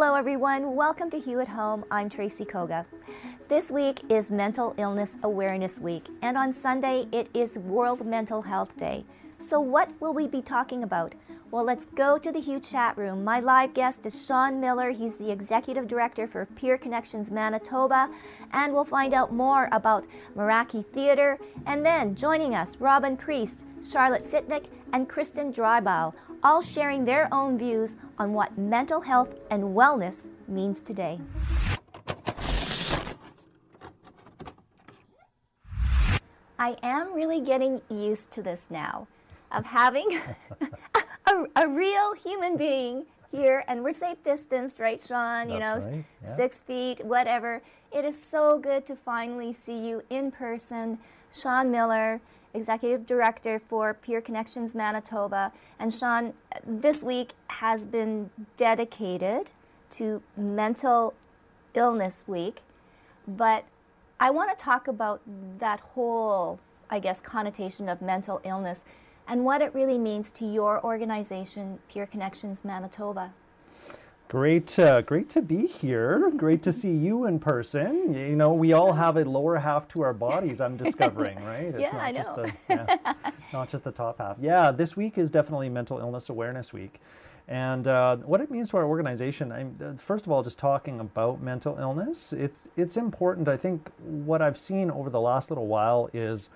Hello, everyone. Welcome to Hue at Home. I'm Tracy Koga. This week is Mental Illness Awareness Week, and on Sunday it is World Mental Health Day. So, what will we be talking about? Well, let's go to the huge chat room. My live guest is Sean Miller. He's the Executive Director for Peer Connections Manitoba, and we'll find out more about Meraki Theatre. And then joining us, Robyn Priest, Charlotte Sytnyk, and Kirsten Drybough all sharing their own views on what mental health and wellness means today. I am really getting used to this now of having a, a, real human being here, and we're safe distance, right, Sean? you know, right. yeah. six feet, whatever. It is so good to finally see you in person. Sean Miller, Executive Director for Peer Connections Manitoba. And Sean, this week has been dedicated to Mental Illness Week. But I want to talk about that whole, I guess, connotation of mental illness and what it really means to your organization, Peer Connections Manitoba. Great, uh, great to be here. Great to see you in person. You know, we all have a lower half to our bodies. I'm discovering, right? It's yeah, not I just know. The, yeah, not just the top half. Yeah, this week is definitely Mental Illness Awareness Week, and uh, what it means to our organization. I'm, uh, first of all, just talking about mental illness. It's it's important. I think what I've seen over the last little while is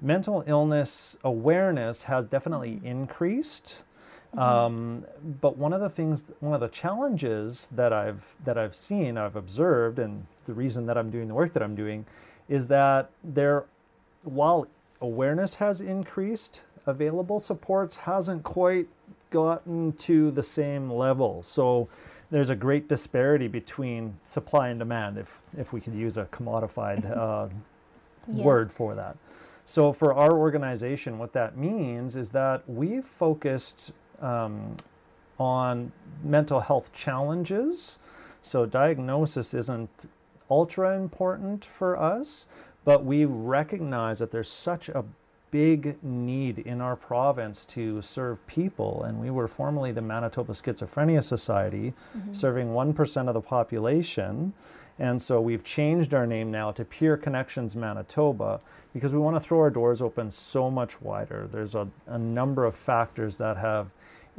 mental illness awareness has definitely mm-hmm. increased. Mm-hmm. Um, but one of the things, one of the challenges that I've that I've seen, I've observed, and the reason that I'm doing the work that I'm doing, is that there, while awareness has increased, available supports hasn't quite gotten to the same level. So there's a great disparity between supply and demand, if if we could use a commodified uh, yeah. word for that. So for our organization, what that means is that we've focused um, on mental health challenges. So, diagnosis isn't ultra important for us, but we recognize that there's such a big need in our province to serve people. And we were formerly the Manitoba Schizophrenia Society, mm-hmm. serving 1% of the population. And so we've changed our name now to Peer Connections Manitoba because we want to throw our doors open so much wider. There's a, a number of factors that have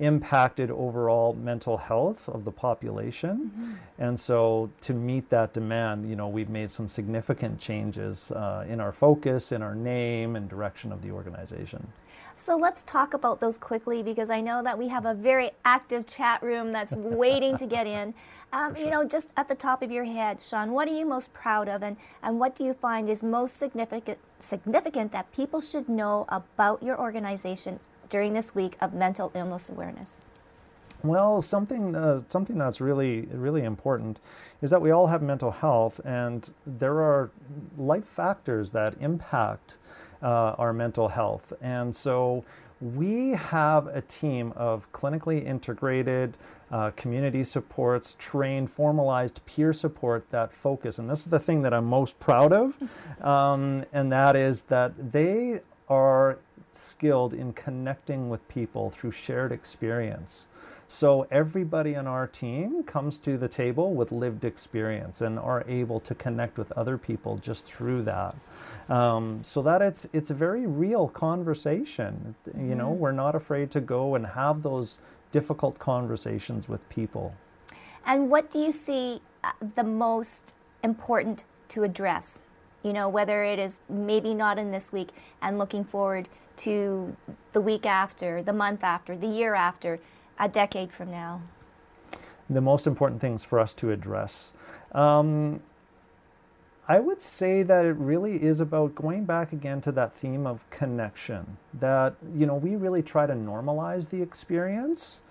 impacted overall mental health of the population. Mm-hmm. And so, to meet that demand, you know, we've made some significant changes uh, in our focus, in our name, and direction of the organization. So let's talk about those quickly because I know that we have a very active chat room that's waiting to get in. Um, sure. You know, just at the top of your head, Sean, what are you most proud of, and, and what do you find is most significant significant that people should know about your organization during this week of mental illness awareness? Well, something uh, something that's really really important is that we all have mental health, and there are life factors that impact uh, our mental health, and so we have a team of clinically integrated uh, community supports, trained, formalized peer support that focus, and this is the thing that I'm most proud of, um, and that is that they are skilled in connecting with people through shared experience. So everybody on our team comes to the table with lived experience and are able to connect with other people just through that. Um, so that it's it's a very real conversation. You know, we're not afraid to go and have those difficult conversations with people. And what do you see uh, the most important to address? You know, whether it is maybe not in this week and looking forward to the week after, the month after, the year after, a decade from now? the most important things for us to address? Um, I would say that it really is about going back again to that theme of connection. That, you know, we really try to normalize the experience,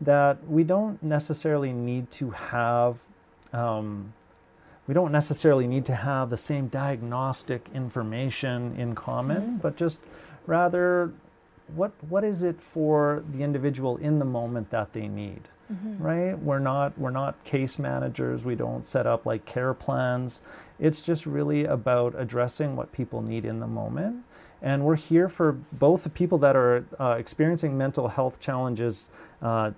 that we don't necessarily need to have. Um, we don't necessarily need to have the same diagnostic information in common, mm-hmm. but just rather what what is it for the individual in the moment that they need? Mm-hmm. right? We're not we're not case managers. We don't set up like care plans. It's just really about addressing what people need in the moment. And we're here for both the people that are uh, experiencing mental health challenges uh,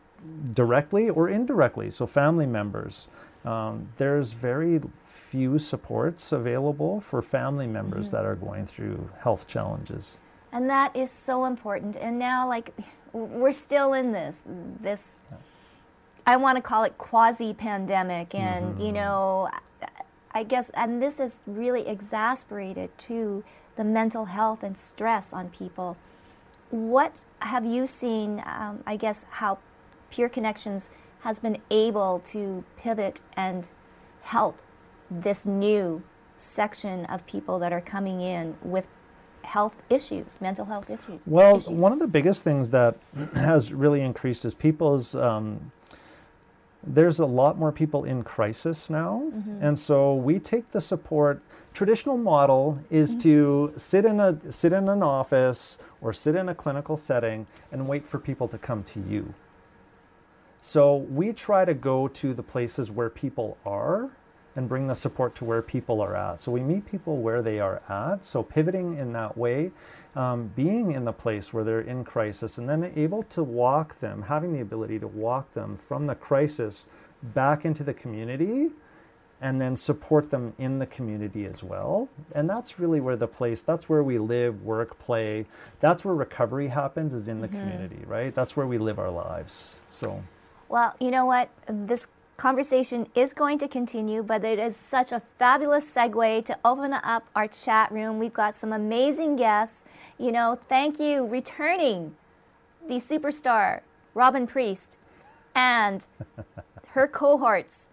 directly or indirectly. So family members. Um, there's very few supports available for family members mm-hmm. that are going through health challenges and that is so important. And now like we're still in this this i want to call it quasi pandemic and mm-hmm. you know i guess and this is really exasperated to the mental health and stress on people. What have you seen um, i guess how Peer Connections has been able to pivot and help this new section of people that are coming in with health issues, mental health issues? Well, issues? one of the biggest things that has really increased is people's. Um, there's a lot more people in crisis now, mm-hmm. and so we take the support. Traditional model is mm-hmm. to sit in a sit in an office or sit in a clinical setting and wait for people to come to you. So we try to go to the places where people are and bring the support to where people are at. So we meet people where they are at. So pivoting in that way, um, being in the place where they're in crisis, and then able to walk them, having the ability to walk them from the crisis back into the community and then support them in the community as well. And that's really where the place, that's where we live, work, play. That's where recovery happens is in the mm-hmm. community, right? That's where we live our lives. So Well, you know what? This conversation is going to continue, but it is such a fabulous segue to open up our chat room. We've got some amazing guests. You know, thank you, returning the superstar, Robyn Priest, and her cohorts,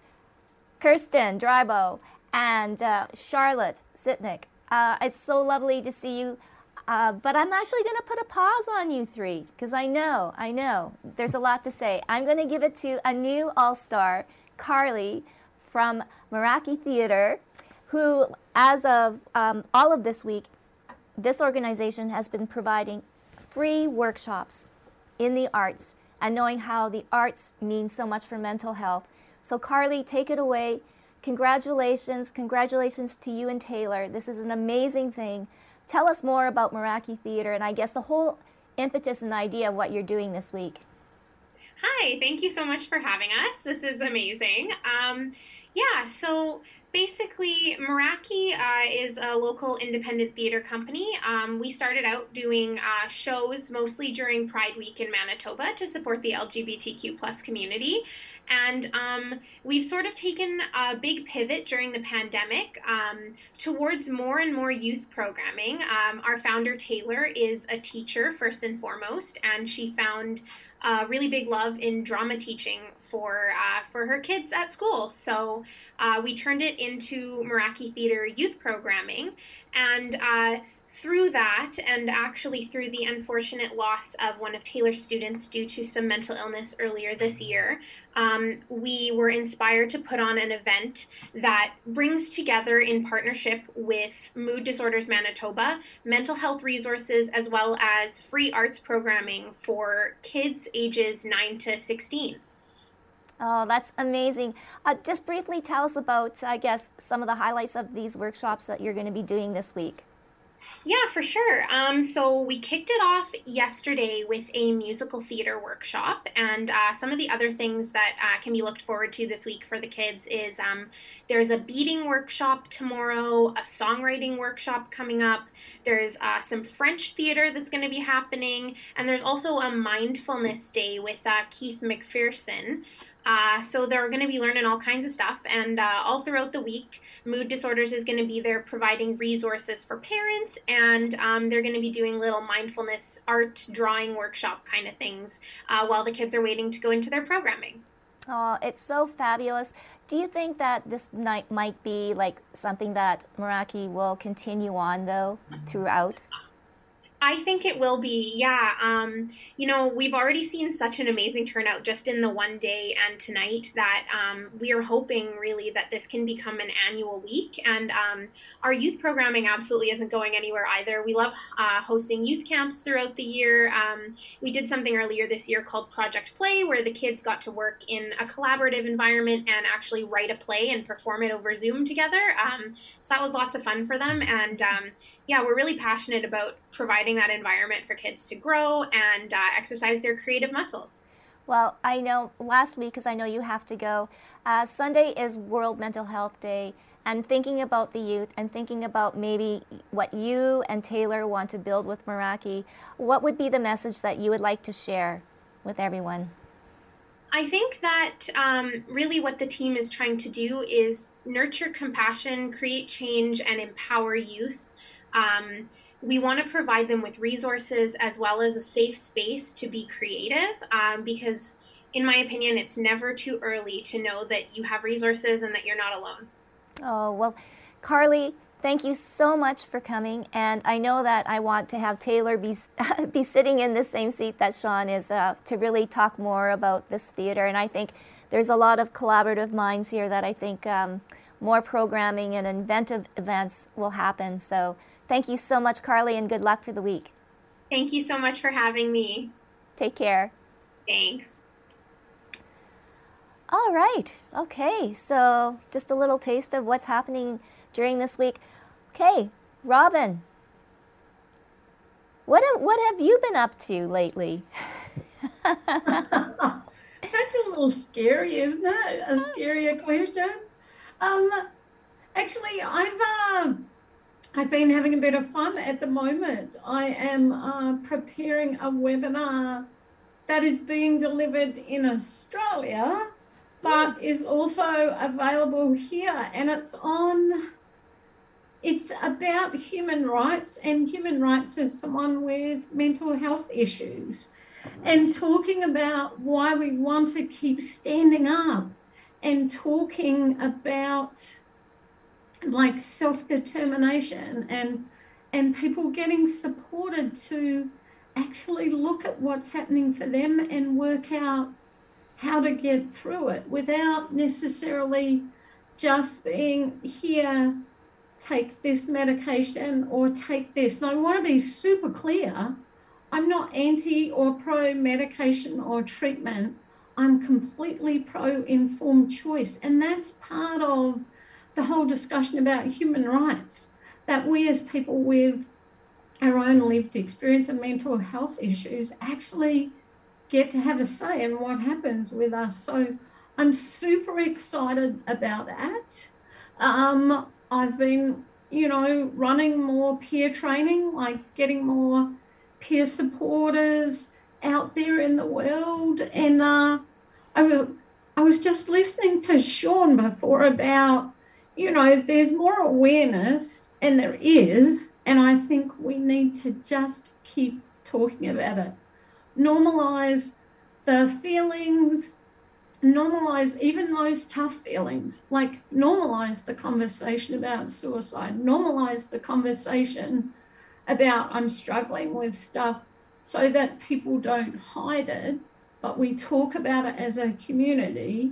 Kirsten Drybough and uh, Charlotte Sytnyk. Uh, it's so lovely to see you. Uh, but I'm actually going to put a pause on you three because I know, I know there's a lot to say. I'm going to give it to a new all star Carly from Meraki Theater, who, as of um, all of this week, this organization has been providing free workshops in the arts and knowing how the arts mean so much for mental health. So, Carly, take it away. Congratulations. Congratulations to you and Taylor. This is an amazing thing. Tell us more about Meraki Theater and I guess the whole impetus and idea of what you're doing this week. Hi, thank you so much for having us. This is amazing. Um, yeah, so basically, Meraki uh, is a local independent theater company. Um, we started out doing uh, shows mostly during Pride Week in Manitoba to support the LGBTQ plus community. And um, we've sort of taken a big pivot during the pandemic um, towards more and more youth programming. Um, our founder, Taylor, is a teacher first and foremost, and she found a really big love in drama teaching for uh, for her kids at school. So uh, we turned it into Meraki Theater youth programming, and uh, through that, and actually through the unfortunate loss of one of Taylor's students due to some mental illness earlier this year, um, we were inspired to put on an event that brings together, in partnership with Mood Disorders Manitoba, mental health resources as well as free arts programming for kids ages 9 to 16. Oh, that's amazing. Uh, just briefly tell us about, I guess, some of the highlights of these workshops that you're going to be doing this week. Yeah, for sure. Um, so we kicked it off yesterday with a musical theater workshop, and uh, some of the other things that uh, can be looked forward to this week for the kids is um, there's a beading workshop tomorrow, a songwriting workshop coming up. There's uh, some French theater that's going to be happening, and there's also a mindfulness day with uh, Keith McPherson. Uh, so they're going to be learning all kinds of stuff. And uh, all throughout the week, Mood Disorders is going to be there providing resources for parents, and um, they're going to be doing little mindfulness art drawing workshop kind of things uh, while the kids are waiting to go into their programming. Oh, it's so fabulous. Do you think that this night might be like something that Meraki will continue on though throughout? I think it will be, yeah. Um, you know, we've already seen such an amazing turnout just in the one day and tonight that um, we are hoping really that this can become an annual week. And um, our youth programming absolutely isn't going anywhere either. We love uh, hosting youth camps throughout the year. Um, we did something earlier this year called Project Play, where the kids got to work in a collaborative environment and actually write a play and perform it over Zoom together. Um, so that was lots of fun for them. And um, yeah, we're really passionate about providing that environment for kids to grow and uh, exercise their creative muscles. Well, I know last week, because I know you have to go, uh, Sunday is World Mental Health Day. And thinking about the youth and thinking about maybe what you and Taylor want to build with Meraki, what would be the message that you would like to share with everyone? I think that um, really what the team is trying to do is nurture compassion, create change, and empower youth um, we want to provide them with resources as well as a safe space to be creative um, because, in my opinion, it's never too early to know that you have resources and that you're not alone. Oh, well, Carly, thank you so much for coming. And I know that I want to have Taylor be, be sitting in the same seat that Sean is uh, to really talk more about this theater. And I think there's a lot of collaborative minds here that I think um, more programming and inventive events will happen. So Thank you so much, Carly, and good luck for the week. Thank you so much for having me. Take care. Thanks. All right. Okay. So, just a little taste of what's happening during this week. Okay, Robyn. What have, what have you been up to lately? That's a little scary, isn't it? A scary question. Um, actually, I've uh, I've been having a bit of fun at the moment. I am uh, preparing a webinar that is being delivered in Australia, but is also available here. And it's on, it's about human rights and human rights as someone with mental health issues and talking about why we want to keep standing up and talking about like self-determination and and people getting supported to actually look at what's happening for them and work out how to get through it without necessarily just being here take this medication or take this. And i want to be super clear i'm not anti or pro medication or treatment. I'm completely pro informed choice. And that's part of the whole discussion about human rights that we as people with our own lived experience of mental health issues actually get to have a say in what happens with us. So I'm super excited about that. Um, I've been, you know, running more peer training, like getting more peer supporters out there in the world. And uh, I was I was just listening to Sean before about you know, there's more awareness, and there is, and I think we need to just keep talking about it. Normalize the feelings, normalize even those tough feelings, like normalize the conversation about suicide, normalize the conversation about I'm struggling with stuff so that people don't hide it, but we talk about it as a community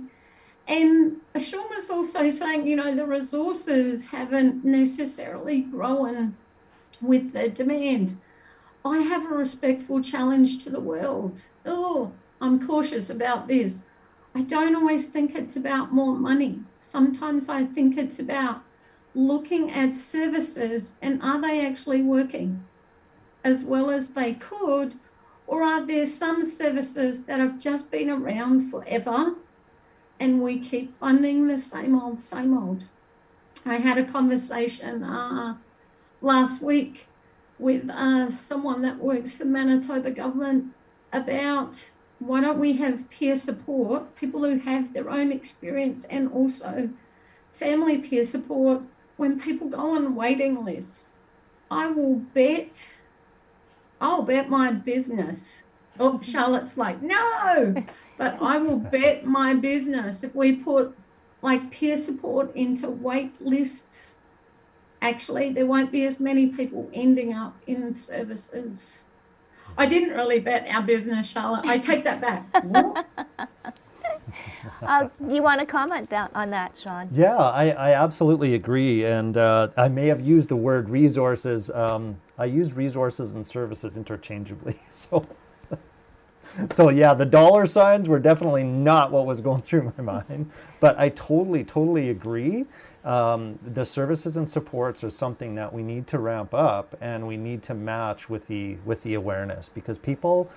and Sean was also saying, you know, the resources haven't necessarily grown with the demand. I have a respectful challenge to the world. Oh, I'm cautious about this. I don't always think it's about more money. Sometimes I think it's about looking at services and are they actually working as well as they could? Or are there some services that have just been around forever and we keep funding the same old, same old. I had a conversation uh, last week with uh, someone that works for Manitoba government about why don't we have peer support, people who have their own experience, and also family peer support when people go on waiting lists. I will bet, I'll bet my business. Oh, Charlotte's like, no, but I will bet my business if we put like peer support into wait lists, actually, there won't be as many people ending up in services. I didn't really bet our business, Charlotte. I take that back. uh, you want to comment that, on that, Sean? Yeah, I, I absolutely agree. And uh, I may have used the word resources. Um, I use resources and services interchangeably. So, so yeah, the dollar signs were definitely not what was going through my mind. But I totally, totally agree. Um, the services and supports are something that we need to ramp up, and we need to match with the with the awareness because people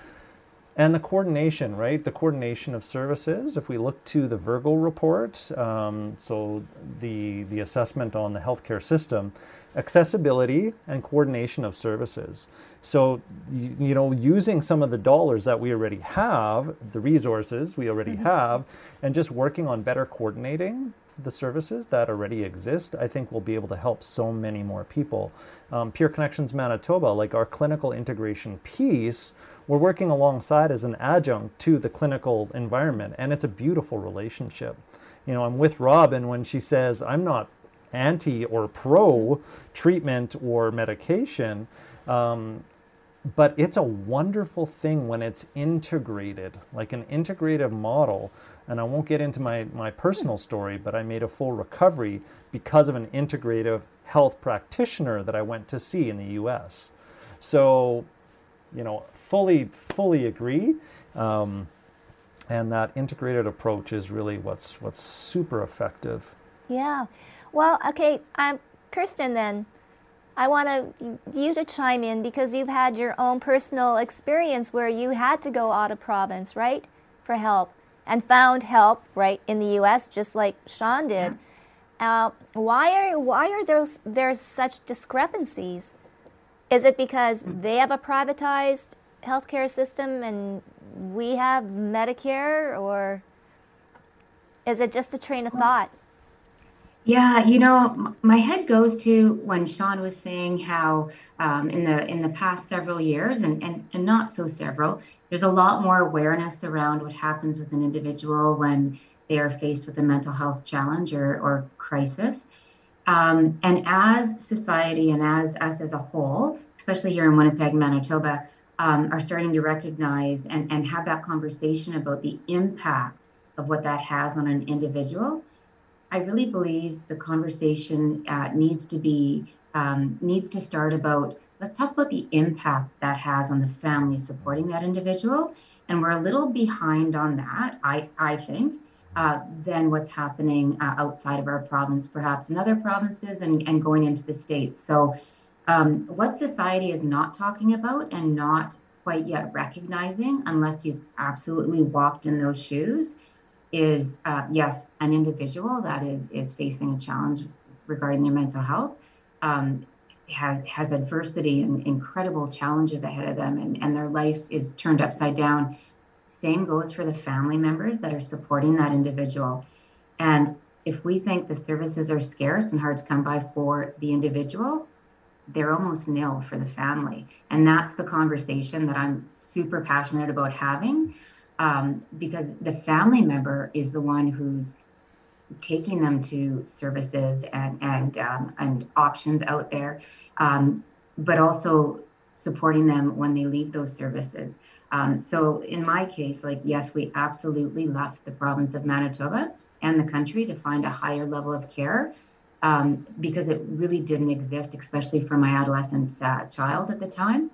and the coordination, right? The coordination of services. If we look to the Virgo report, um, so the the assessment on the healthcare system, accessibility and coordination of services. So you, know, using some of the dollars that we already have, the resources we already mm-hmm. have, and just working on better coordinating the services that already exist, I think will be able to help so many more people. Um, Peer Connections Manitoba, like our clinical integration piece we're working alongside as an adjunct to the clinical environment, and it's a beautiful relationship. You know, I'm with Robyn when she says, I'm not anti or pro treatment or medication. Um, but it's a wonderful thing when it's integrated, like an integrative model. And I won't get into my, my personal story, but I made a full recovery because of an integrative health practitioner that I went to see in the US. So, you know, fully fully agree. Um, and that integrated approach is really what's what's super effective. Yeah. Well, okay, I'm Kirsten then. I want to, you to chime in because you've had your own personal experience where you had to go out of province, right, for help, and found help right in the U.S. just like Sean did. Yeah. Uh, why are why are those there's such discrepancies? Is it because hmm. they have a privatized healthcare system and we have Medicare, or is it just a train of thought? Yeah, you know, my head goes to when Sean was saying how um, in the in the past several years, and, and and not so several, there's a lot more awareness around what happens with an individual when they are faced with a mental health challenge or, or crisis. Um, and as society and as us as a whole, especially here in Winnipeg, Manitoba, um, are starting to recognize and, and have that conversation about the impact of what that has on an individual, I really believe the conversation uh, needs to be um, needs to start about let's talk about the impact that has on the family supporting that individual, and we're a little behind on that. I I think. Uh, than what's happening uh, outside of our province, perhaps in other provinces and, and going into the states. So um, what society is not talking about and not quite yet recognizing, unless you've absolutely walked in those shoes, is uh, yes, an individual that is is facing a challenge regarding their mental health um, has has adversity and incredible challenges ahead of them, and, and their life is turned upside down. Same goes for the family members that are supporting that individual. And if we think the services are scarce and hard to come by for the individual, they're almost nil for the family. And that's the conversation that I'm super passionate about having um, because the family member is the one who's taking them to services and and um, and options out there, um, but also supporting them when they leave those services. Um, so in my case, like yes, we absolutely left the province of Manitoba and the country to find a higher level of care um, because it really didn't exist, especially for my adolescent uh, child at the time.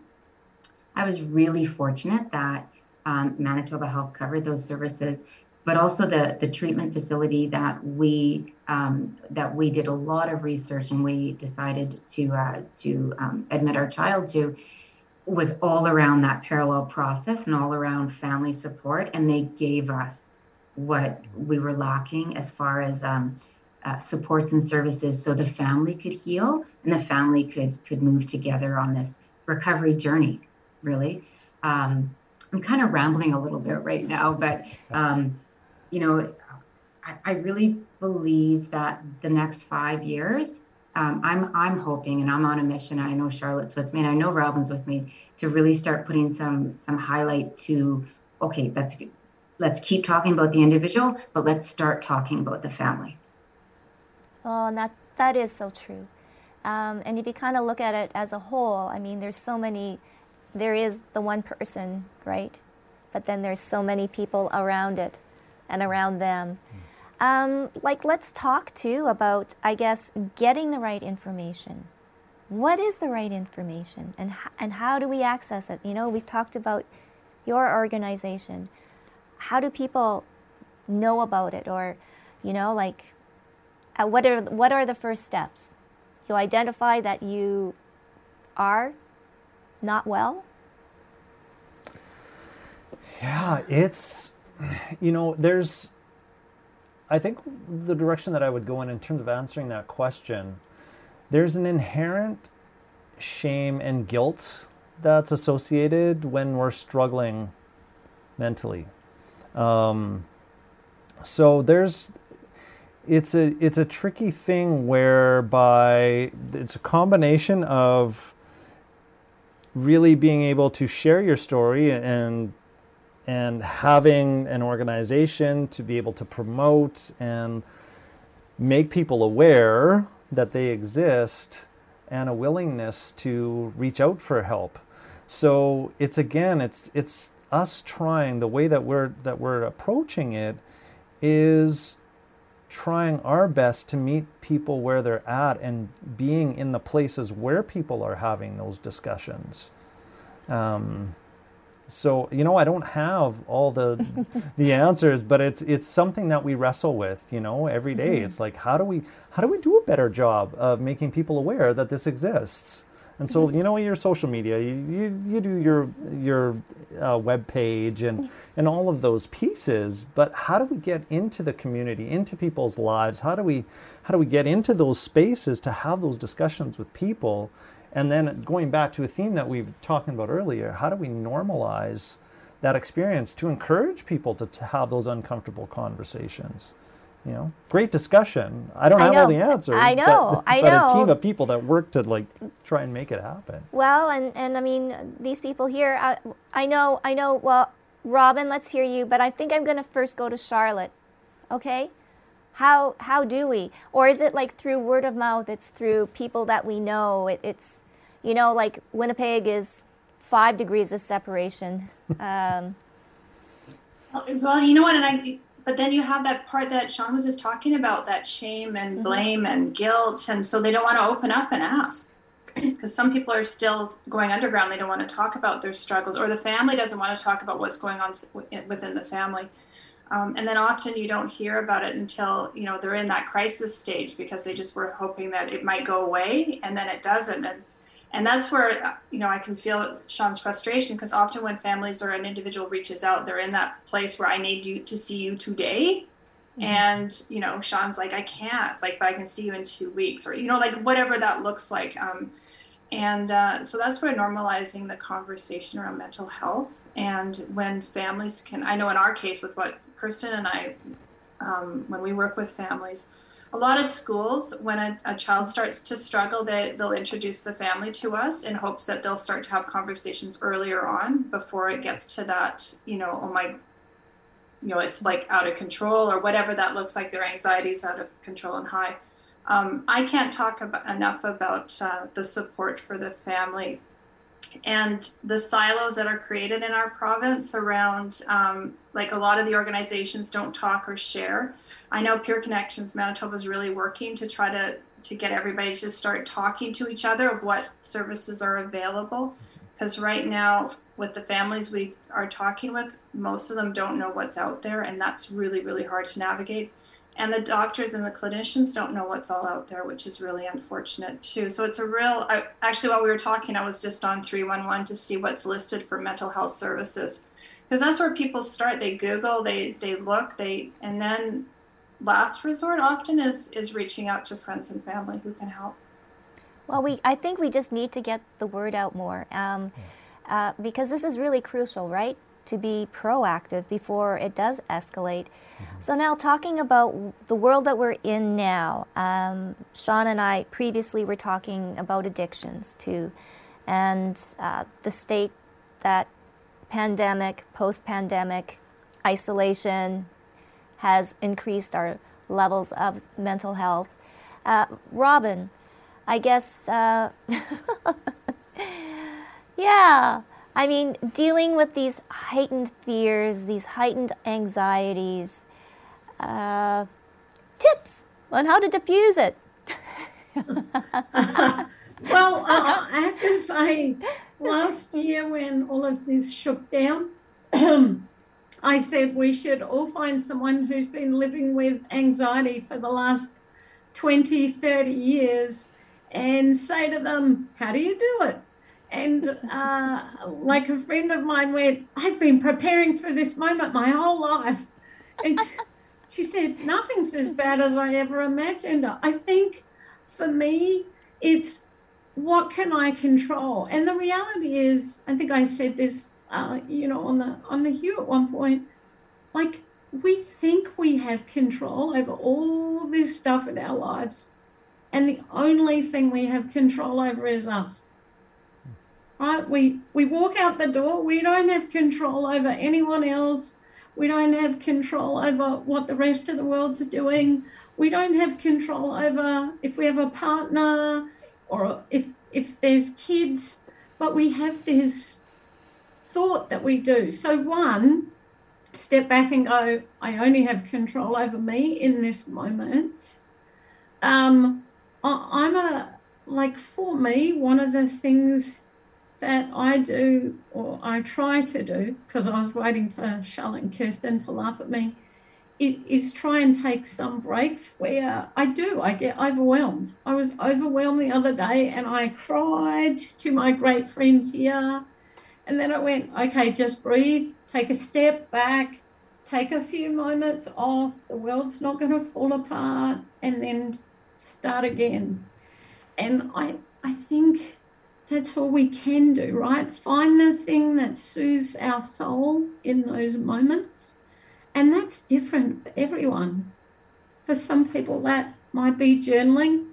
I was really fortunate that um, Manitoba Health covered those services, but also the the treatment facility that we um, that we did a lot of research and we decided to uh, to um, admit our child to was all around that parallel process and all around family support, and they gave us what we were lacking as far as um, uh, supports and services so the family could heal and the family could could move together on this recovery journey really. Um, i'm kind of rambling a little bit right now but um, you know I, I, really believe that the next five years um, i'm i'm hoping and i'm on a mission i know charlotte's with me and i know robyn's with me to really start putting some some highlight to okay that's let's keep talking about the individual, but let's start talking about the family. Oh, that that is so true. Um, and if you kind of look at it as a whole, I mean, there's so many. There is the one person, right? But then there's so many people around it, and around them. Um, like, let's talk too about, I guess, getting the right information. What is the right information, and and how do we access it? You know, we've talked about your organization. How do people know about it, or, you know, like, uh, what are what are the first steps? You identify that you are not well. Yeah, it's you know, there's I think the direction that I would go in in terms of answering that question, there's an inherent shame and guilt that's associated when we're struggling mentally. Um, so there's it's a it's a tricky thing whereby it's a combination of really being able to share your story and and having an organization to be able to promote and make people aware that they exist and a willingness to reach out for help. So it's again it's it's us trying the way that we're that we're approaching it is trying our best to meet people where they're at and being in the places where people are having those discussions. Um, so you know, I don't have all the the answers, but it's it's something that we wrestle with. You know, every day. Mm-hmm. It's like how do we how do we do a better job of making people aware that this exists? And so, you know, your social media, you, you, you do your your uh, web page and and all of those pieces. But how do we get into the community, into people's lives? How do we how do we get into those spaces to have those discussions with people? And then going back to a theme that we've talking about earlier, how do we normalize that experience to encourage people to, to have those uncomfortable conversations? you know great discussion. I don't I have know. all the answers i know. But, i but know. a team of people that work to like try and make it happen. Well and and i mean these people here i, I know i know well robyn let's hear you but i think i'm going to first go to charlotte okay how how do we or is it like through word of mouth it's through people that we know it, it's you know like winnipeg is five degrees of separation um, well you know what and i but then you have that part that Sean was just talking about that shame and mm-hmm. blame mm-hmm. and guilt. And so they don't want to open up and ask because some people are still going underground. They don't want to talk about their struggles, or the family doesn't want to talk about what's going on within the family. Um, and then often you don't hear about it until you know they're in that crisis stage because they just were hoping that it might go away, and then it doesn't. And and that's where uh, you know i can feel sean's frustration because often when families or an individual reaches out they're in that place where i need you to see you today mm-hmm. and you know sean's like i can't like but i can see you in two weeks or you know like whatever that looks like um, and uh, so that's where normalizing the conversation around mental health and when families can i know in our case with what kirsten and i um, when we work with families a lot of schools, when a, a child starts to struggle, they, they'll introduce the family to us in hopes that they'll start to have conversations earlier on before it gets to that, you know, oh my, you know, it's like out of control or whatever that looks like, their anxiety is out of control and high. Um, I can't talk enough about uh, the support for the family and the silos that are created in our province around um, like a lot of the organizations don't talk or share. I know peer connections manitoba is really working to try to to get everybody to start talking to each other of what services are available. Because right now with the families we are talking with most of them don't know what's out there and that's really really hard to navigate and the doctors and the clinicians don't know what's all out there which is really unfortunate too. So it's a real I, actually while we were talking i was just on 311 to see what's listed for mental health services. Because that's where people start. They google they they look they and then last resort often is is reaching out to friends and family who can help. Well we i think we just need to get the word out more um, uh, because this is really crucial right to be proactive before it does escalate Mm-hmm. So, now talking about the world that we're in now, um, Sean and I previously were talking about addictions too, and uh, the state that pandemic, post pandemic, isolation has increased our levels of mental health. Uh, Robin, I guess, uh, yeah, I mean, dealing with these heightened fears, these heightened anxieties, uh, tips on how to diffuse it. well, I have to say, last year when all of this shook down, I said we should all find someone who's been living with anxiety for the last 20, 30 years and say to them, How do you do it? And uh, like a friend of mine went, I've been preparing for this moment my whole life. And she said, Nothing's as bad as I ever imagined. I think for me, it's what can I control? And the reality is, I think I said this, uh, you know, on the on the Hue at one point, like we think we have control over all this stuff in our lives, and the only thing we have control over is us. Right? We we walk out the door. We don't have control over anyone else. We don't have control over what the rest of the world's doing. We don't have control over if we have a partner or if if there's kids, but we have this thought that we do. So one, step back and go, I only have control over me in this moment. Um, I, am a like for me, one of the things that I do or I try to do, because I was waiting for Charlotte and Kirsten to laugh at me, it is try and take some breaks where I do, I get overwhelmed. I was overwhelmed the other day and I cried to my great friends here. And then I went, okay, just breathe, take a step back, take a few moments off. The world's not going to fall apart, and then start again. And I, I think that's all we can do, right? Find the thing that soothes our soul in those moments and that's different for everyone. For some people, that might be journaling,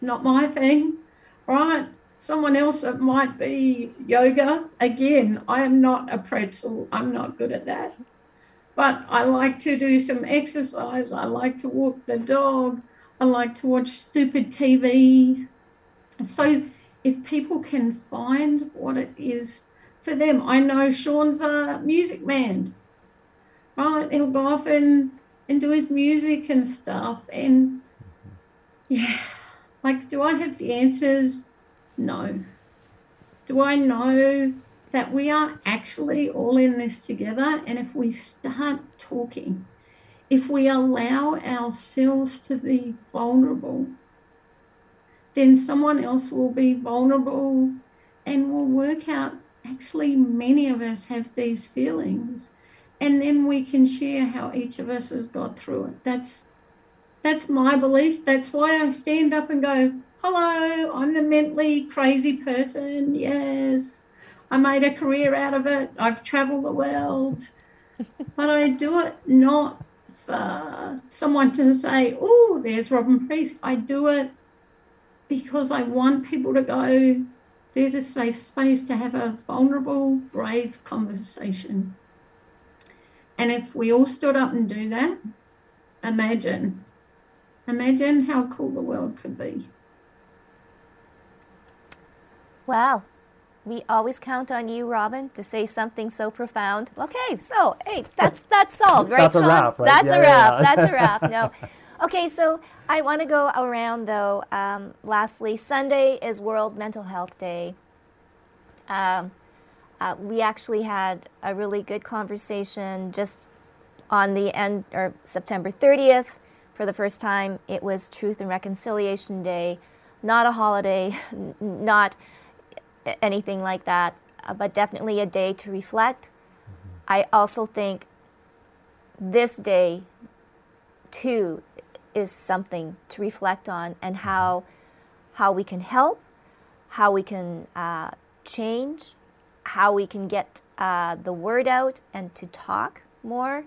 not my thing, right? Someone else, it might be yoga. Again, I am not a pretzel, I'm not good at that. But I like to do some exercise, I like to walk the dog, I like to watch stupid TV. So, if people can find what it is for them, I know Sean's a music man right? He'll go off and, and do his music and stuff. And yeah, like, do I have the answers? No. Do I know that we are actually all in this together? And if we start talking, if we allow ourselves to be vulnerable, then someone else will be vulnerable and will work out actually, many of us have these feelings and then we can share how each of us has got through it. That's that's my belief. That's why I stand up and go, "Hello, I'm the mentally crazy person." Yes, I made a career out of it. I've traveled the world, but I do it not for someone to say, "Oh, there's Robyn Priest." I do it because I want people to go. There's a safe space to have a vulnerable, brave conversation. And if we all stood up and do that, imagine, imagine how cool the world could be. Wow. We always count on you, Robyn, to say something so profound. Okay, so hey, that's that's solved, right? that's Sean? a wrap, right? That's yeah, a yeah, wrap. yeah. That's a wrap. No. Okay, so I want to go around though. Um, lastly, Sunday is World Mental Health Day. Um, uh, we actually had a really good conversation just on the end or September 30th. For the first time, it was Truth and Reconciliation Day, not a holiday, not anything like that, uh, but definitely a day to reflect. Mm-hmm. I also think this day, too, is something to reflect on and how how we can help, how we can uh, change, how we can get uh, the word out and to talk more.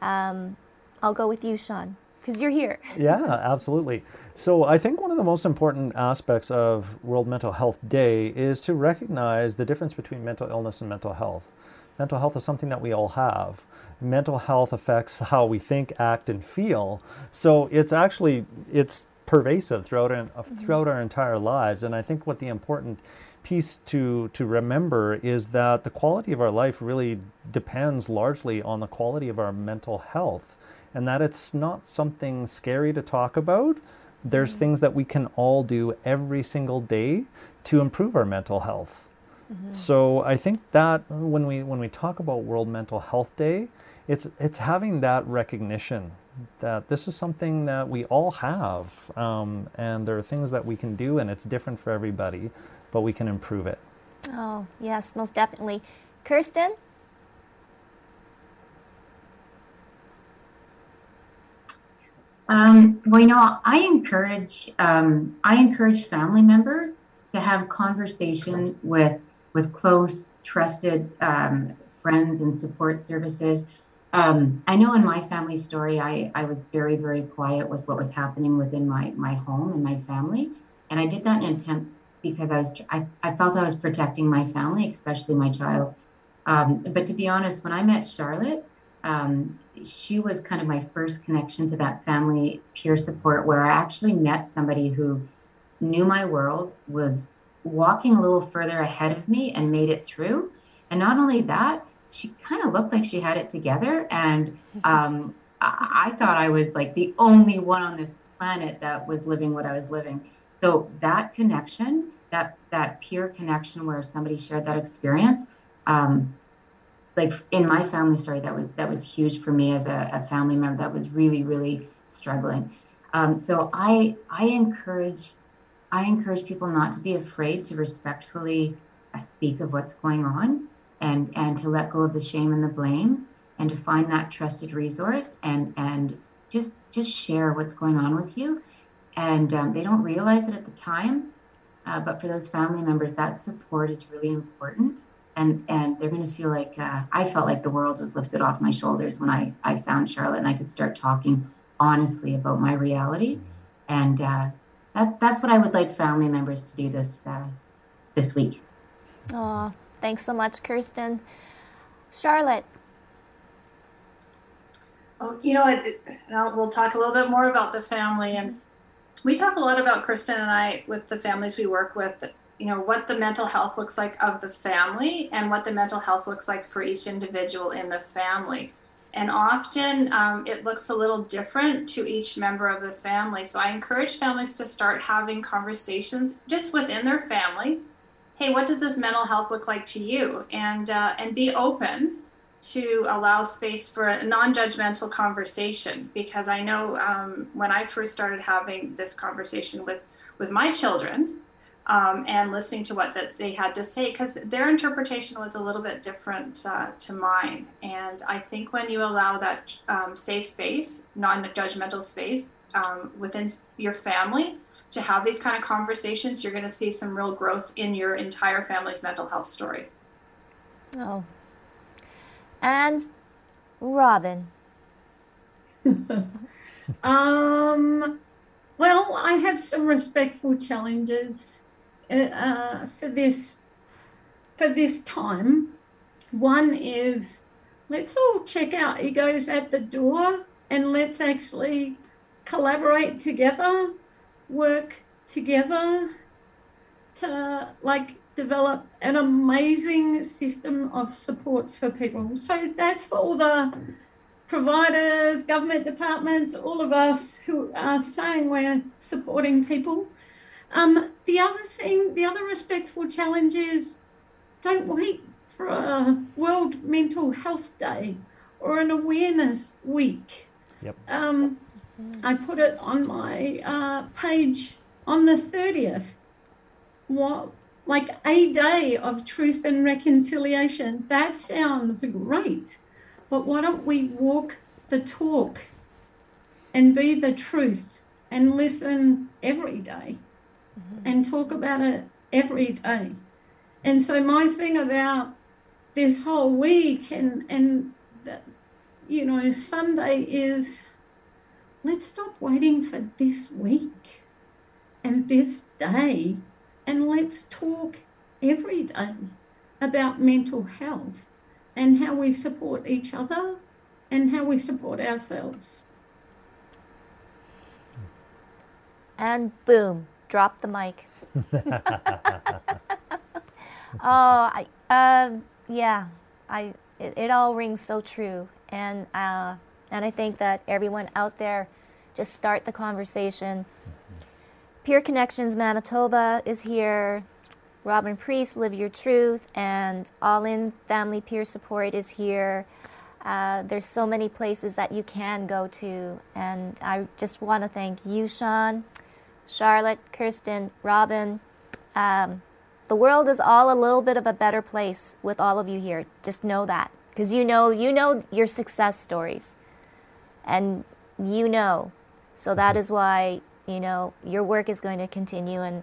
Um, I'll go with you, Sean, because you're here. yeah, absolutely. So I think one of the most important aspects of World Mental Health Day is to recognize the difference between mental illness and mental health. Mental health is something that we all have. Mental health affects how we think, act, and feel. So it's actually it's pervasive throughout mm-hmm. throughout our entire lives. And I think what the important piece to to remember is that the quality of our life really depends largely on the quality of our mental health, and that it's not something scary to talk about. There's mm-hmm. things that we can all do every single day to improve our mental health. Mm-hmm. So I think that when we when we talk about World Mental Health Day, it's it's having that recognition that this is something that we all have, um, and there are things that we can do, and it's different for everybody, but we can improve it. Oh yes, most definitely, Kirsten. Um, well, you know, I encourage um, I encourage family members to have conversation with with close, trusted um, friends and support services. Um, I know in my family story, I, I was very, very quiet with what was happening within my, my home and my family. And I did that in attempt because I was I, I felt I was protecting my family, especially my child. Um, but to be honest, when I met Charlotte, um, she was kind of my first connection to that family peer support where I actually met somebody who knew my world, was walking a little further ahead of me and made it through. And not only that, she kind of looked like she had it together. And um, I-, I thought I was like the only one on this planet that was living what I was living. So that connection, that that peer connection where somebody shared that experience, um, like in my family story, that was that was huge for me as a, a family member that was really really struggling. Um, so I I encourage I encourage people not to be afraid to respectfully uh, speak of what's going on and, and to let go of the shame and the blame and to find that trusted resource and, and just, just share what's going on with you. And um, they don't realize it at the time, uh, but for those family members, that support is really important. And, and they're going to feel like uh, I felt like the world was lifted off my shoulders when I, I found Charlotte and I could start talking honestly about my reality. And uh, that, that's what I would like family members to do this uh, this week. Oh, thanks so much, Kirsten. Charlotte. Oh, you know what? We'll talk a little bit more about the family, and we talk a lot about Kirsten and I with the families we work with. You know what the mental health looks like of the family, and what the mental health looks like for each individual in the family. And often um, it looks a little different to each member of the family. So I encourage families to start having conversations just within their family. Hey, what does this mental health look like to you? And uh, and be open to allow space for a non-judgmental conversation. Because I know um, when I first started having this conversation with with my children, um, and listening to what that they had to say because their interpretation was a little bit different uh, to mine. And I think when you allow that um, safe space, non-judgmental space um, within your family to have these kind of conversations, you're going to see some real growth in your entire family's mental health story. Oh, and Robyn. um, well, I have some respectful challenges uh, for this for this time. One is let's all check our egos at the door and let's actually collaborate together, work together to like develop an amazing system of supports for people. So that's for all the providers, government departments, all of us who are saying we're supporting people. Um, the other thing, the other respectful challenge is don't wait for a World Mental Health Day or an awareness week. Yep. Um, I put it on my uh, page on the 30th. What, like a day of truth and reconciliation. That sounds great. But why don't we walk the talk and be the truth and listen every day? Mm-hmm. and talk about it every day. And so my thing about this whole week and and the, you know Sunday is let's stop waiting for this week and this day and let's talk every day about mental health and how we support each other and how we support ourselves. And boom, drop the mic. oh, I, uh, yeah, I, it, it, all rings so true. And, uh, and I think that everyone out there just start the conversation. Peer Connections Manitoba is here. Robyn Priest, Live Your Truth, and All In Family Peer Support is here. Uh, there's so many places that you can go to, and I just want to thank you, Sean, Charlotte, Kirsten, Robyn. Um, the world is all a little bit of a better place with all of you here. Just know that, because you know you know your success stories, and you know, so that is why you know your work is going to continue and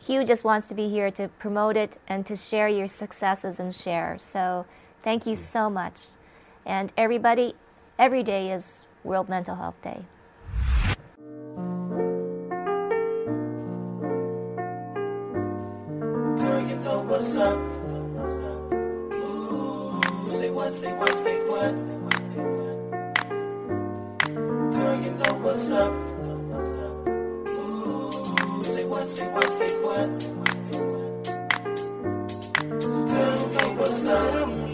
Hue just wants to be here to promote it and to share your successes and share. So thank you so much. And everybody, every day is World Mental Health Day. What, say what, say what. Girl, you know what's up Ooh, say what, say what, say what. So tell me what's up.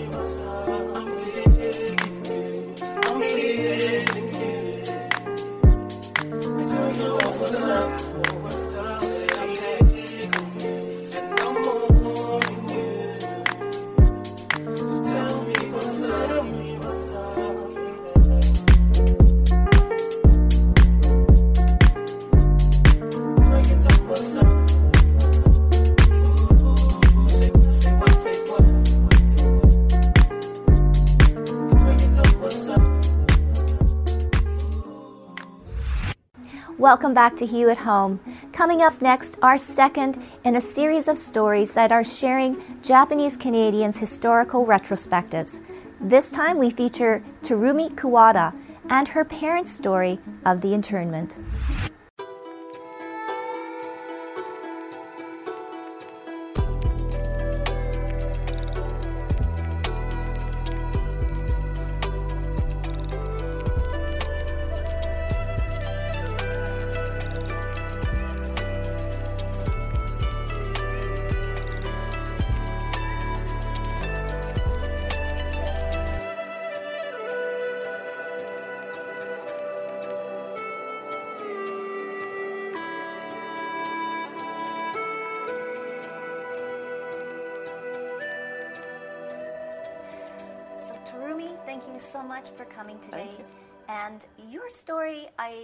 Welcome back to Hue at Home. Coming up next, our second in a series of stories that are sharing Japanese Canadians' historical retrospectives. This time we feature Terumi Kuwada and her parents' story of the internment.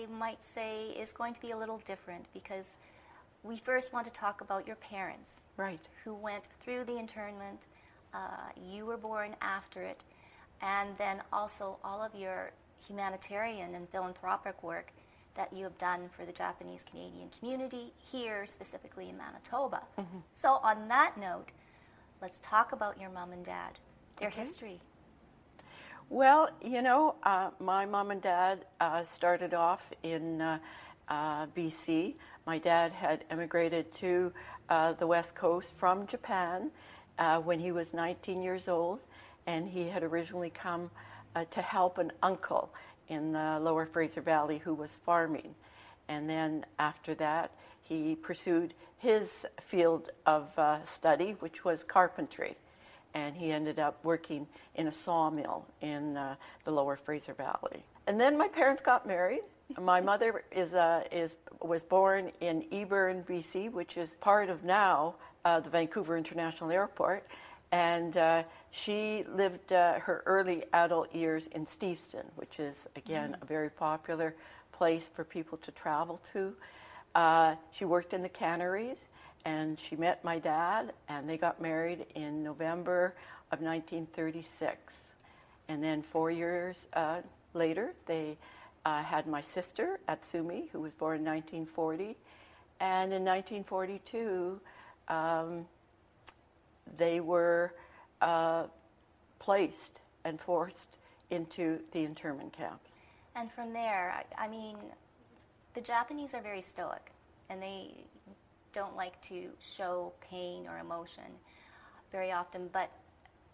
Might say is going to be a little different because we first want to talk about your parents. Right. Who went through the internment. Uh, you were born after it. And then also all of your humanitarian and philanthropic work that you have done for the Japanese Canadian community here, specifically in Manitoba. Mm-hmm. So, on that note, let's talk about your mom and dad, their okay. history. Well, you know, uh, my mom and dad uh, started off in uh, uh BC. My dad had emigrated to uh, the West Coast from Japan uh, when he was 19 years old, and he had originally come to help an uncle in the lower Fraser Valley who was farming. And then after that, he pursued his field of study, which was carpentry and he ended up working in a sawmill in uh, the lower Fraser Valley. And then my parents got married. My mother is, uh, is, was born in Eburne, BC, which is part of now uh, the Vancouver International Airport. And uh, she lived uh, her early adult years in Steveston, which is, again, mm-hmm. a very popular place for people to travel to. Uh, she worked in the canneries and she met my dad, and they got married in November of 1936. And then four years uh, later, they uh, had my sister, Atsumi, who was born in 1940. And in 1942, um, they were uh, placed and forced into the internment camps. And from there, I, I mean, the Japanese are very stoic, and they don't like to show pain or emotion very often, but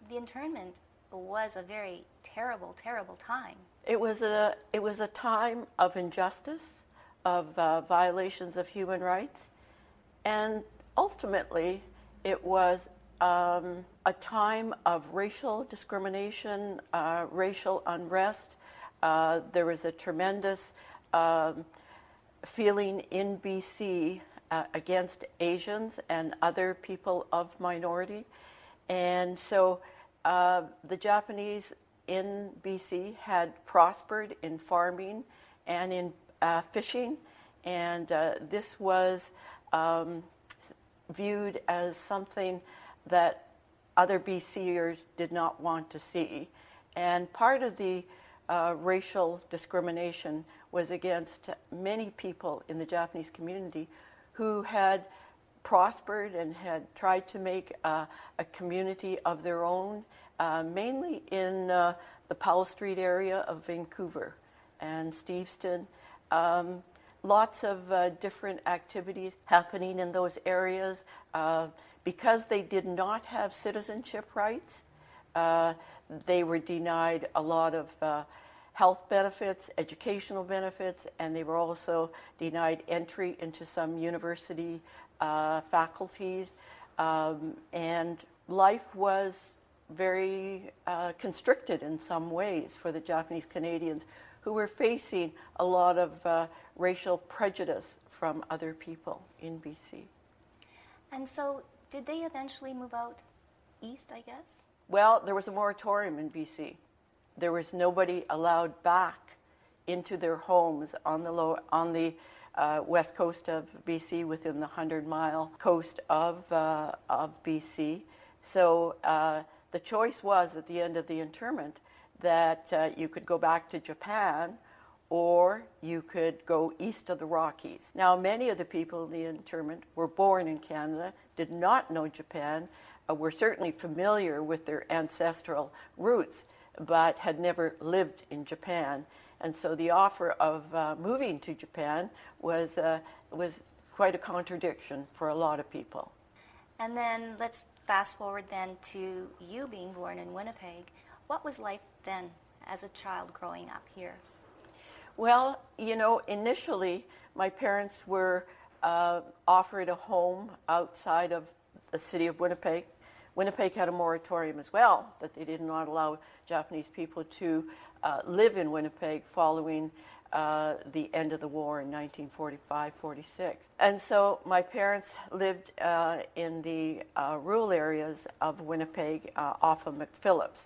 the internment was a very terrible, terrible time. It was a it was a time of injustice, of uh, violations of human rights, and ultimately, it was um, a time of racial discrimination, uh, racial unrest. Uh, there was a tremendous um, feeling in BC uh, against Asians and other people of minority. And so uh, the Japanese in BC had prospered in farming and in uh, fishing, and uh, this was um, viewed as something that other BCers did not want to see. And part of the uh, racial discrimination was against many people in the Japanese community who had prospered and had tried to make uh, a community of their own, uh, mainly in uh, the Powell Street area of Vancouver and Steveston. Um, lots of uh, different activities happening in those areas. Uh, because they did not have citizenship rights, uh, they were denied a lot of health benefits, educational benefits, and they were also denied entry into some university uh, faculties. Um, and life was very uh, constricted in some ways for the Japanese Canadians who were facing a lot of uh, racial prejudice from other people in BC. And so, did they eventually move out east, I guess? Well, there was a moratorium in BC. There was nobody allowed back into their homes on the, low, on the uh, west coast of BC, within the 100 mile coast of, uh, of BC. So uh, the choice was at the end of the internment that uh, you could go back to Japan or you could go east of the Rockies. Now, many of the people in the internment were born in Canada, did not know Japan, uh, were certainly familiar with their ancestral roots, but had never lived in Japan. And so the offer of uh, moving to Japan was, uh, was quite a contradiction for a lot of people. And then let's fast forward then to you being born in Winnipeg. What was life then as a child growing up here? Well, you know, initially my parents were uh, offered a home outside of the city of Winnipeg. Winnipeg had a moratorium as well that they did not allow Japanese people to uh, live in Winnipeg following uh, the end of the war in 1945 46. And so my parents lived uh, in the uh, rural areas of Winnipeg uh, off of McPhillips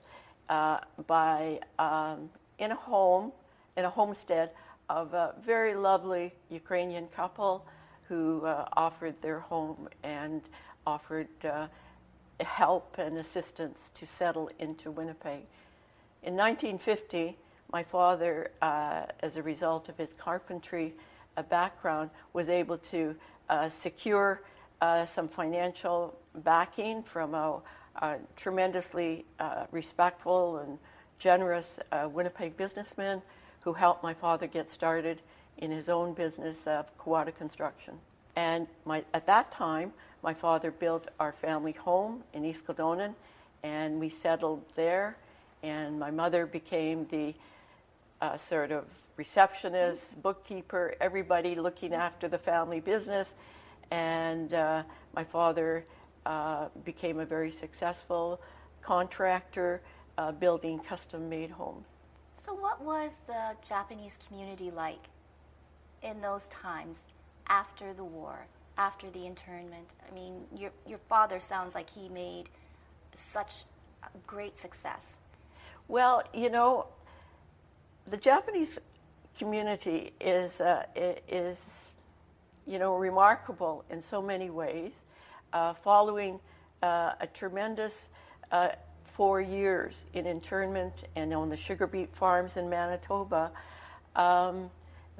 uh, by, um, in a home, in a homestead of a very lovely Ukrainian couple who offered their home and offered help and assistance to settle into Winnipeg. In 1950, my father, uh, as a result of his carpentry uh, background, was able to uh, secure uh, some financial backing from a, a tremendously respectful and generous Winnipeg businessman who helped my father get started in his own business of Kuwada Construction. And my, at that time, my father built our family home in East Kildonan, and we settled there and my mother became the uh, sort of receptionist, bookkeeper, everybody looking after the family business. And uh, my father uh, became a very successful contractor uh, building custom made homes. So, what was the Japanese community like in those times after the war, after the internment? I mean, your, your father sounds like he made such great success. Well, you know, the Japanese community is uh, is you know remarkable in so many ways. Uh, following uh, a tremendous uh, four years in internment and on the sugar beet farms in Manitoba, um,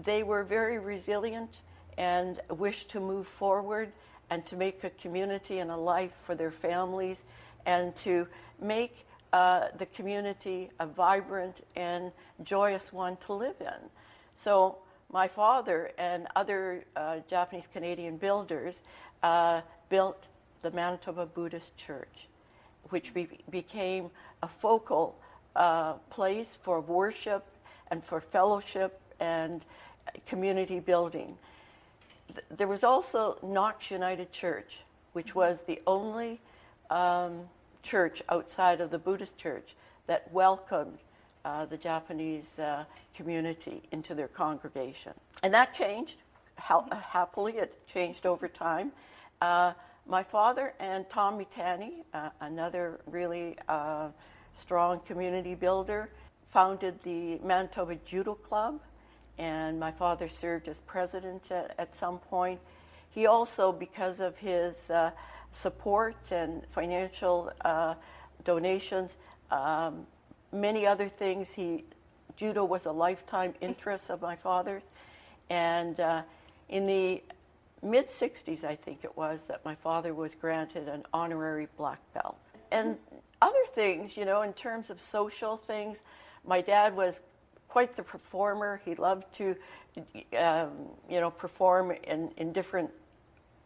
they were very resilient and wish to move forward and to make a community and a life for their families and to make uh, the community a vibrant and joyous one to live in. So, my father and other uh, Japanese Canadian builders uh, built the Manitoba Buddhist Church. which be- became a focal uh, place for worship and for fellowship and community building. Th- There was also Knox United Church, which was the only um, church outside of the Buddhist church that welcomed uh, the Japanese uh, community into their congregation. And that changed. Ha- happily, it changed over time. Uh, my father and Tom Mitani, uh, another really uh, strong community builder, founded the Manitoba Judo Club, and my father served as president at, at some point. He also, because of his uh, support and financial uh, donations, um, many other things, he judo was a lifetime interest of my father's, and uh, in the mid 60s, I think it was, that my father was granted an honorary black belt. And other things, you know, in terms of social things, my dad was quite the performer. He loved to, um, you know, perform in, in different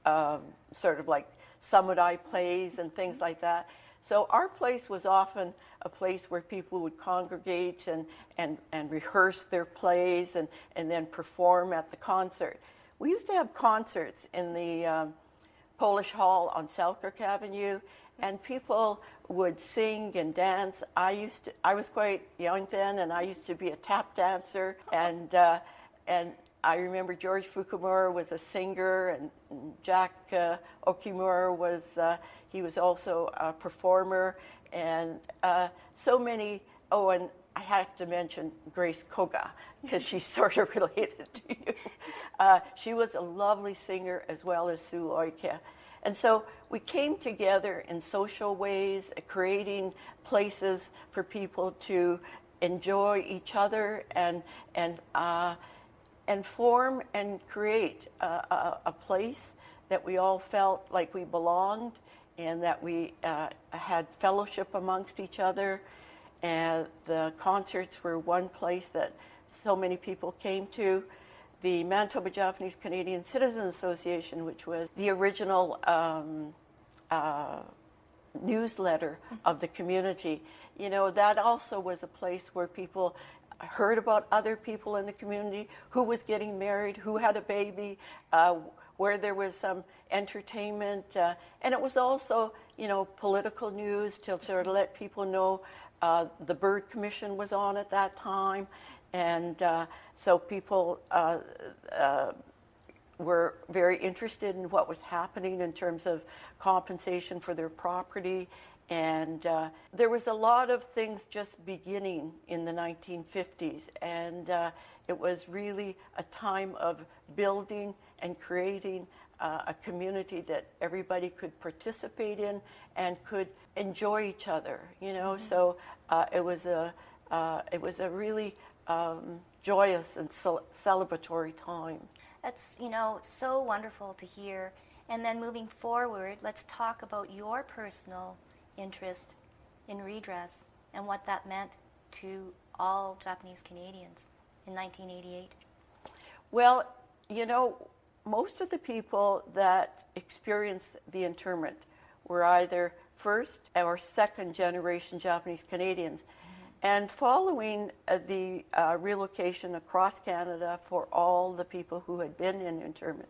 um, sort of like samurai plays and things like that. So our place was often a place where people would congregate and, and, and rehearse their plays and, and then perform at the concert. We used to have concerts in the um, Polish Hall on Selkirk Avenue, and people would sing and dance. I used to, I was quite young then, and I used to be a tap dancer, and uh, and I remember George Fukumura was a singer, and Jack uh, Okimura was uh, he was also a performer, and uh, so many. Oh, and I have to mention Grace Koga because she's sort of related to you. Uh, she was a lovely singer as well as Sue Loika. And so we came together in social ways, uh, creating places for people to enjoy each other and, and, uh, and form and create a, a, a place that we all felt like we belonged and that we uh, had fellowship amongst each other. And the concerts were one place that so many people came to. The Manitoba Japanese Canadian Citizens Association, which was the original um, uh, newsletter of the community, you know, that also was a place where people heard about other people in the community who was getting married, who had a baby, uh, where there was some entertainment, uh, and it was also, you know, political news to sort of let people know uh, the Bird Commission was on at that time, and uh, so people uh, uh, were very interested in what was happening in terms of compensation for their property. And uh, there was a lot of things just beginning in the 1950s, and uh, it was really a time of building and creating uh, a community that everybody could participate in and could enjoy each other. You know, mm-hmm. so uh, it was a uh, it was a really um, joyous and ce- celebratory time. That's, you know, so wonderful to hear. And then moving forward, let's talk about your personal interest in redress and what that meant to all Japanese Canadians in 1988. Well, you know, most of the people that experienced the internment were either first or second generation Japanese Canadians. And following uh, the uh, relocation across Canada for all the people who had been in internment,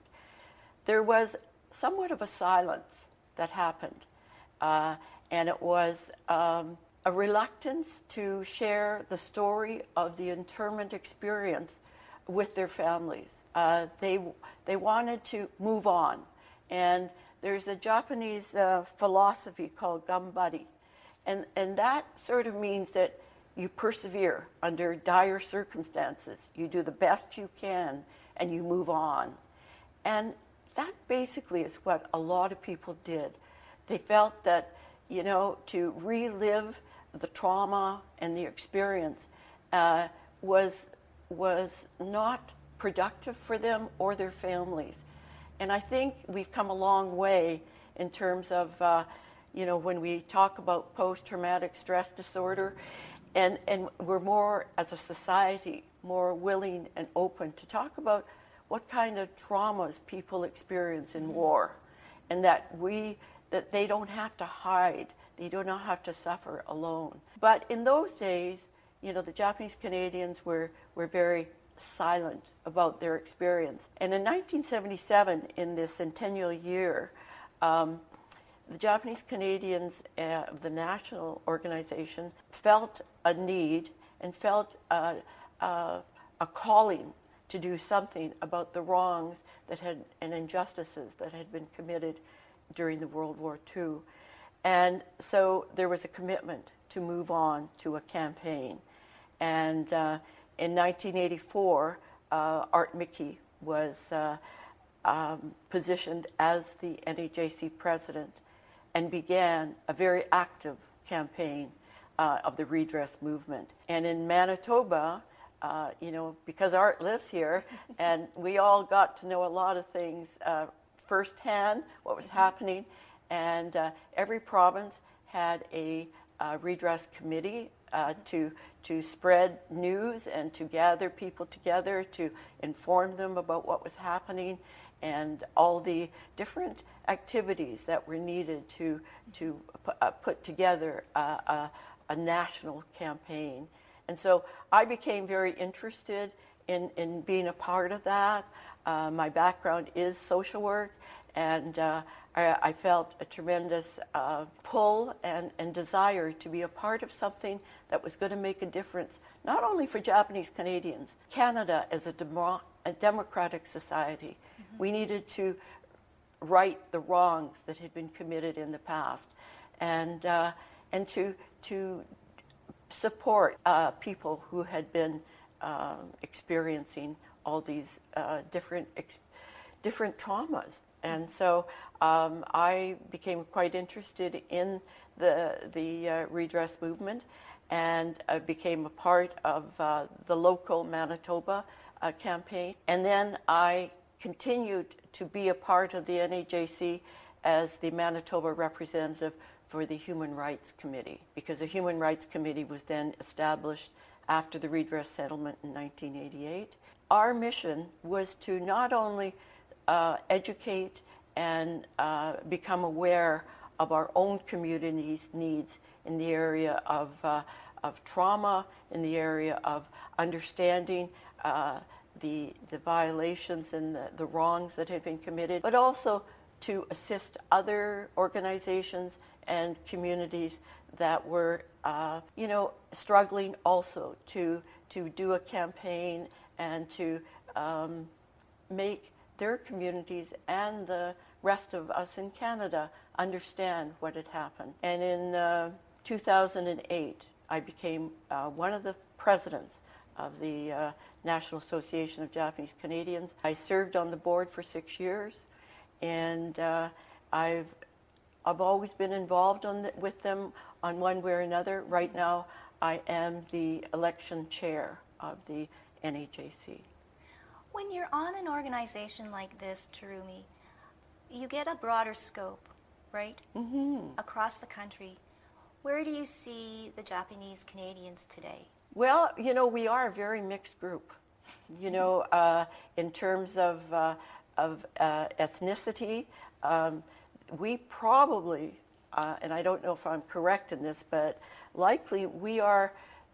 there was somewhat of a silence that happened. Uh, and it was um, a reluctance to share the story of the internment experience with their families. Uh, they, they wanted to move on. And there's a Japanese uh, philosophy called gambari. And, and that sort of means that you persevere under dire circumstances. You do the best you can and you move on. And that basically is what a lot of people did. They felt that, you know, to relive the trauma and the experience uh, was, was not productive for them or their families. And I think we've come a long way in terms of, uh, you know, when we talk about post traumatic stress disorder and, and we're more, as a society, more willing and open to talk about what kind of traumas people experience in war, and that we that they don't have to hide they do not have to suffer alone. But in those days, you know, the Japanese Canadians were, were very silent about their experience. And in 1977, in this centennial year, um, the Japanese Canadians uh, of the national organization felt a need and felt a calling to do something about the wrongs that had and injustices that had been committed during the World War II. And so there was a commitment to move on to a campaign. And uh, in 1984, uh, Art Miki was uh, um, positioned as the NAJC president and began a very active campaign uh, of the redress movement. And in Manitoba, uh, you know, because Art lives here, and we all got to know a lot of things uh, firsthand, what was happening, and uh, every province had a uh, redress committee uh, to to spread news and to gather people together to inform them about what was happening and all the different activities that were needed to to uh, put together a, a, a, national campaign. And so I became very interested in, in being a part of that. Uh, my background is social work, and uh, I, I, felt a tremendous uh, pull and, and desire to be a part of something that was going to make a difference, not only for Japanese Canadians, Canada as a, demo- a democratic society. Mm-hmm. We needed to right the wrongs that had been committed in the past and, uh, and to, to support uh, people who had been um, experiencing all these uh, different, ex- different traumas. And so um, I became quite interested in the, the uh, redress movement and became a part of uh, the local Manitoba uh, campaign. And then I continued to be a part of the NAJC as the Manitoba representative for the Human Rights Committee, because the Human Rights Committee was then established after the redress settlement in 1988. Our mission was to not only uh, educate and uh, become aware of our own community's needs in the area of, uh, of trauma, in the area of understanding uh, the, the violations and the, the wrongs that had been committed, but also to assist other organizations and communities that were, uh, you know, struggling also to, to do a campaign and to um, make their communities and the rest of us in Canada understand what had happened. And in uh, 2008, I became uh, one of the presidents of the uh, National Association of Japanese Canadians. I served on the board for six years, and uh, I've I've always been involved the, with them on one way or another. Right now, I am the election chair of the NAJC. When you're on an organization like this, Terumi, you get a broader scope, right? Mm-hmm. Across the country. Where do you see the Japanese Canadians today? Well, you know, we are a very mixed group. You know, uh, in terms of uh, of uh, ethnicity, um, we probably, uh, and I don't know if I'm correct in this, but likely we are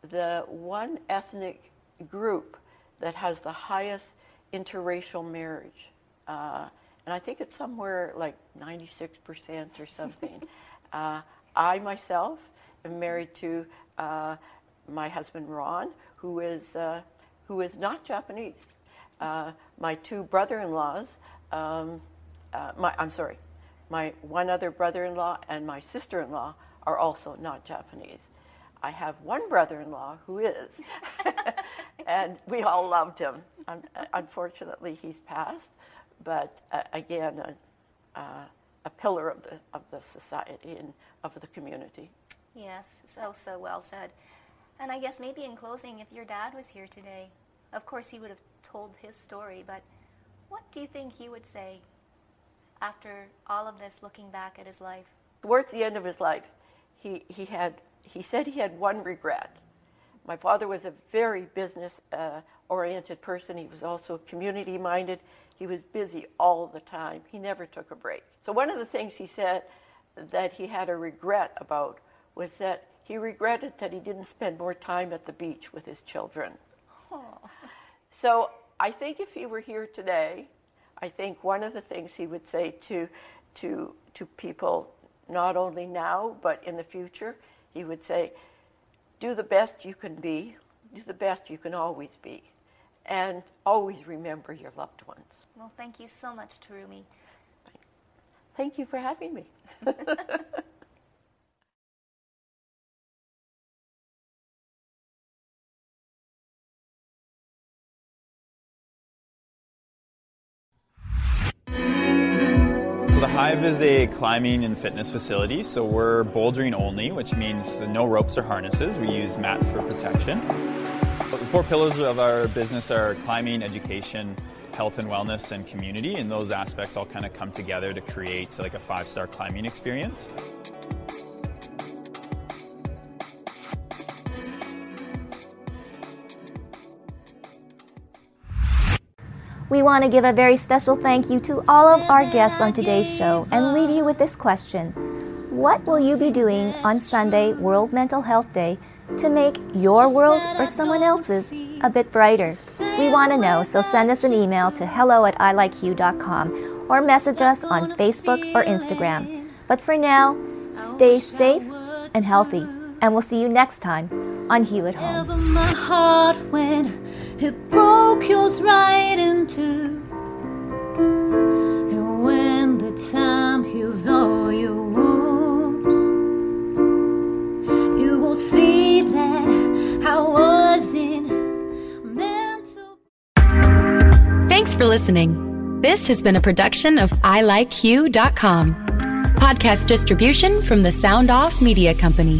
the one ethnic group that has the highest interracial marriage. Uh, and I think it's somewhere like 96% or something. uh, I myself am married to uh, my husband Ron, who is, uh, who is not Japanese. Uh, my two brother in laws, um, uh, my, I'm sorry, my one other brother in law and my sister in law are also not Japanese. I have one brother in law who is, and we all loved him. unfortunately, he's passed but uh, again, a, uh, a, pillar of the, of the society and of the community. Yes, so, so well said. And I guess maybe in closing, if your dad was here today, of course he would have told his story, but what do you think he would say after all of this, looking back at his life? Towards the end of his life, he, he, had, he said he had one regret. My father was a very business uh, oriented person. He was also community minded. He was busy all the time. He never took a break. So, one of the things he said that he had a regret about was that he regretted that he didn't spend more time at the beach with his children. So I think if he were here today, I think one of the things he would say to, to, to people, not only now, but in the future, he would say, do the best you can be, do the best you can always be, and always remember your loved ones. Well, thank you so much, Terumi. Thank you for having me. So Hive is a climbing and fitness facility. So we're bouldering only, which means no ropes or harnesses. We use mats for protection. The four pillars of our business are climbing, education, health and wellness, and community. And those aspects all kind of come together to create like a five-star climbing experience. We want to give a very special thank you to all of our guests on today's show and leave you with this question What will you be doing on Sunday, World Mental Health Day, to make your world or someone else's a bit brighter? We want to know, so send us an email to hello at ilikeyou.com or message us on Facebook or Instagram. But for now, stay safe and healthy, and we'll see you next time on Hue at Home. Ever my heart when it broke yours right in two. And when the time heals all your wounds, you will see that I wasn't meant to. Thanks for listening. This has been a production of ilikeyou.com. Podcast distribution from the Sound Off Media Company.